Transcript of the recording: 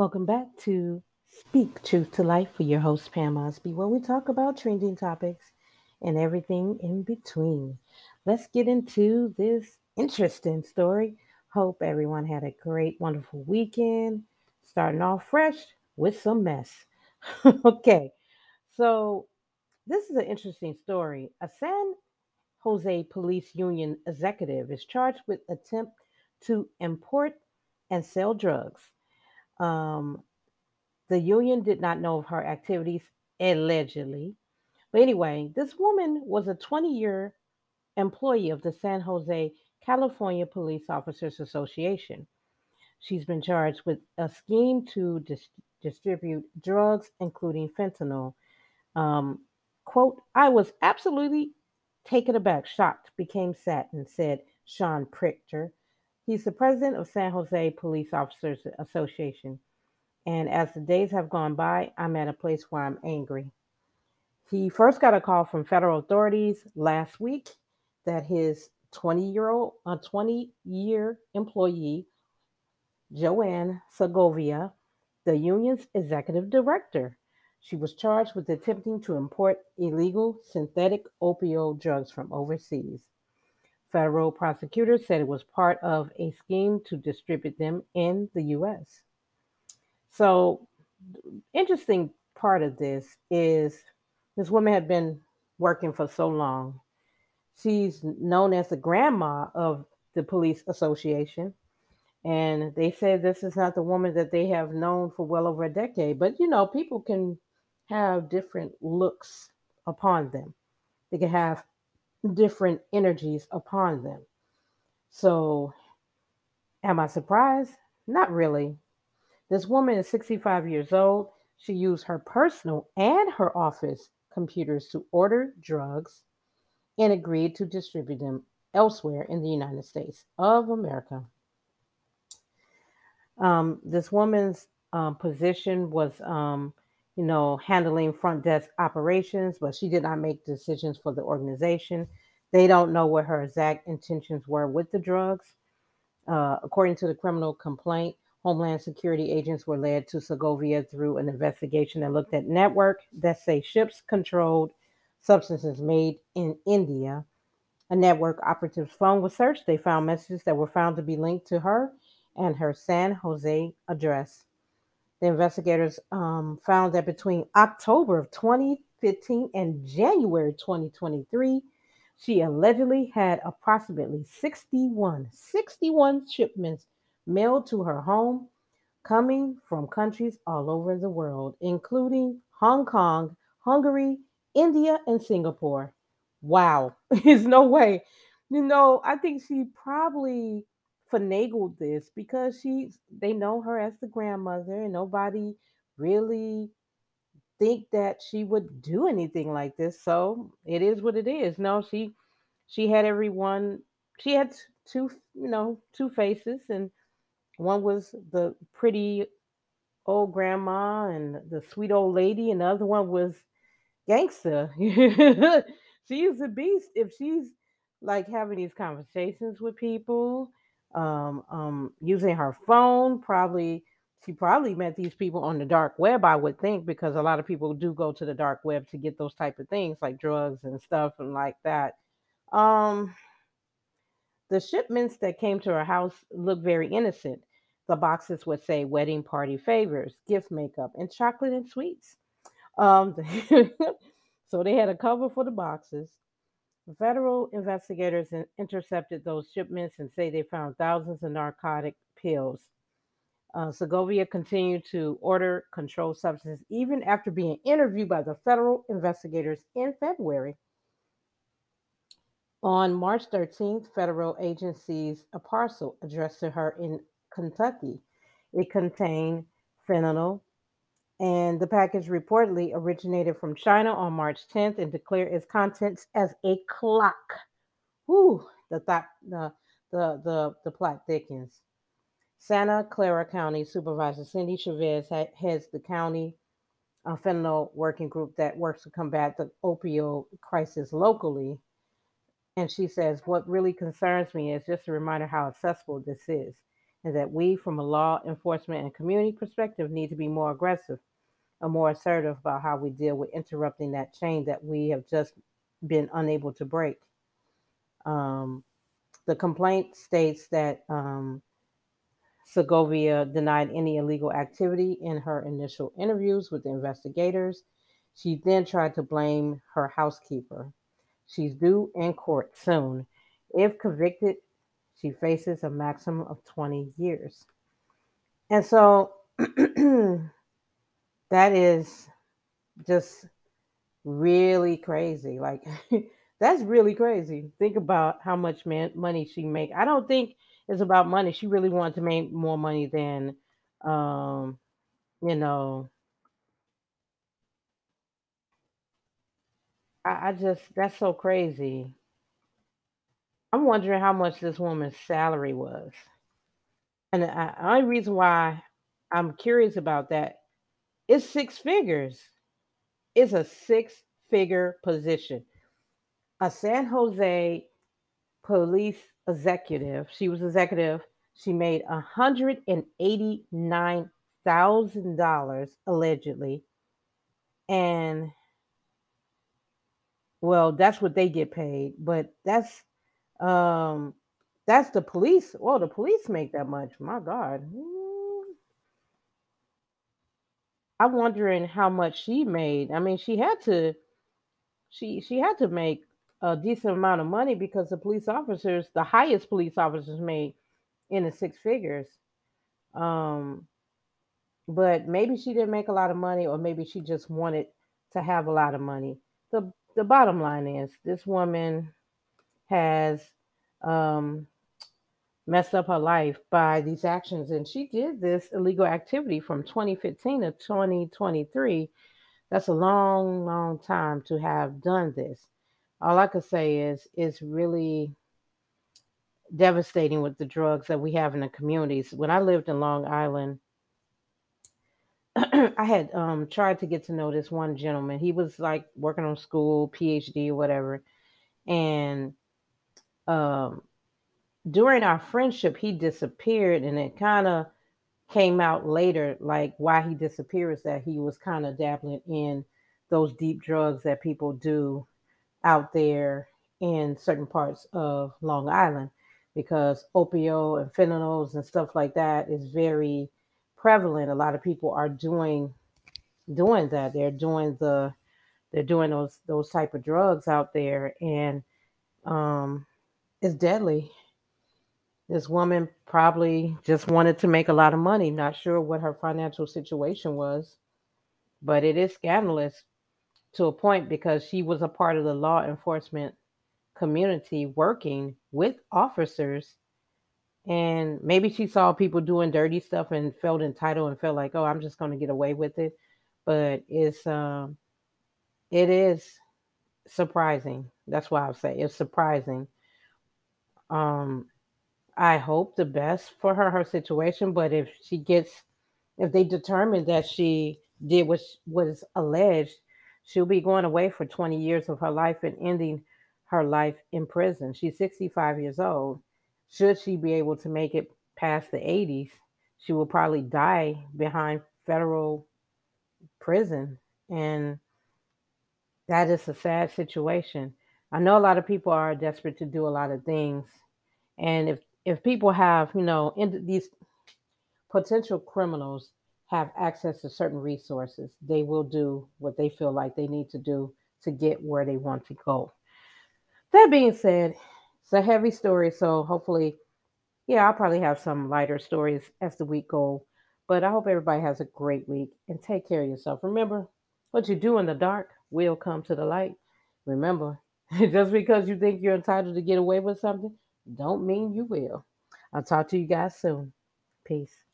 Welcome back to Speak Truth to Life for your host, Pam Osby, where we talk about trending topics and everything in between. Let's get into this interesting story. Hope everyone had a great, wonderful weekend, starting off fresh with some mess. okay, so this is an interesting story. A San Jose Police Union executive is charged with attempt to import and sell drugs. Um, the union did not know of her activities, allegedly. But anyway, this woman was a 20 year employee of the San Jose, California Police Officers Association. She's been charged with a scheme to dis- distribute drugs, including fentanyl. Um, quote, I was absolutely taken aback, shocked, became saddened, said Sean Pritchard. He's the president of San Jose Police Officers Association. And as the days have gone by, I'm at a place where I'm angry. He first got a call from federal authorities last week that his 20 year old, a 20 year employee, Joanne Segovia, the union's executive director, she was charged with attempting to import illegal synthetic opioid drugs from overseas. Federal prosecutors said it was part of a scheme to distribute them in the U.S. So, interesting part of this is this woman had been working for so long. She's known as the grandma of the police association. And they said this is not the woman that they have known for well over a decade. But you know, people can have different looks upon them, they can have different energies upon them. So, am I surprised? Not really. This woman is 65 years old. She used her personal and her office computers to order drugs and agreed to distribute them elsewhere in the United States of America. Um, this woman's um, position was, um, you know, handling front desk operations, but she did not make decisions for the organization. They don't know what her exact intentions were with the drugs. Uh, according to the criminal complaint, Homeland Security agents were led to Segovia through an investigation that looked at network that say ships controlled substances made in India. A network operative's phone was searched. They found messages that were found to be linked to her and her San Jose address. The investigators um, found that between October of 2015 and January 2023, she allegedly had approximately 61, 61 shipments mailed to her home coming from countries all over the world, including Hong Kong, Hungary, India, and Singapore. Wow, there's no way. You know, I think she probably finagled this because she's they know her as the grandmother and nobody really think that she would do anything like this. So it is what it is. No, she she had everyone she had two, you know, two faces and one was the pretty old grandma and the sweet old lady, and the other one was gangster. she's a beast if she's like having these conversations with people, um, um, using her phone. Probably she probably met these people on the dark web, I would think, because a lot of people do go to the dark web to get those type of things like drugs and stuff and like that. Um, the shipments that came to her house looked very innocent. The boxes would say wedding party favors, gift makeup, and chocolate and sweets. Um, so they had a cover for the boxes. Federal investigators intercepted those shipments and say they found thousands of narcotic pills. Uh, Segovia continued to order controlled substances even after being interviewed by the federal investigators in February. On March 13th, federal agencies a parcel addressed to her in Kentucky. It contained fentanyl, and the package reportedly originated from China on March 10th and declared its contents as a clock. Whew, the thought, the the the the plot thickens. Santa Clara County Supervisor Cindy Chavez heads the county uh, fentanyl working group that works to combat the opioid crisis locally. And she says, What really concerns me is just a reminder how accessible this is. And that we, from a law enforcement and community perspective, need to be more aggressive and more assertive about how we deal with interrupting that chain that we have just been unable to break. Um, the complaint states that um, Segovia denied any illegal activity in her initial interviews with the investigators. She then tried to blame her housekeeper. She's due in court soon. If convicted, she faces a maximum of 20 years. And so that is just really crazy. Like, that's really crazy. Think about how much man- money she make. I don't think it's about money. She really wanted to make more money than, um, you know, I, I just, that's so crazy. I'm wondering how much this woman's salary was. And the uh, only reason why I'm curious about that is six figures. It's a six figure position. A San Jose police executive, she was executive, she made $189,000 allegedly. And well, that's what they get paid, but that's um that's the police. Well, the police make that much. My God. Mm. I'm wondering how much she made. I mean, she had to she she had to make a decent amount of money because the police officers, the highest police officers made in the six figures. Um but maybe she didn't make a lot of money or maybe she just wanted to have a lot of money. The the bottom line is this woman has um messed up her life by these actions. And she did this illegal activity from 2015 to 2023. That's a long, long time to have done this. All I could say is it's really devastating with the drugs that we have in the communities. When I lived in Long Island, I had um, tried to get to know this one gentleman. He was like working on school, PhD, whatever. And um, during our friendship, he disappeared, and it kind of came out later, like why he disappeared is that he was kind of dabbling in those deep drugs that people do out there in certain parts of Long Island because opioid and fentanyls and stuff like that is very prevalent. A lot of people are doing doing that. They're doing the they're doing those those type of drugs out there and um it's deadly. This woman probably just wanted to make a lot of money, not sure what her financial situation was, but it is scandalous to a point because she was a part of the law enforcement community working with officers. And maybe she saw people doing dirty stuff and felt entitled and felt like oh i'm just going to get away with it. But it's um it is surprising. That's why i say it's surprising um I hope the best for her, her situation. But if she gets, if they determine that she did what was alleged, she'll be going away for 20 years of her life and ending her life in prison. She's 65 years old. Should she be able to make it past the 80s, she will probably die behind federal prison. And that is a sad situation. I know a lot of people are desperate to do a lot of things. And if if people have, you know, in these potential criminals have access to certain resources, they will do what they feel like they need to do to get where they want to go. That being said, it's a heavy story, so hopefully, yeah, I'll probably have some lighter stories as the week go. But I hope everybody has a great week and take care of yourself. Remember, what you do in the dark will come to the light. Remember, just because you think you're entitled to get away with something don't mean you will. I'll talk to you guys soon. Peace.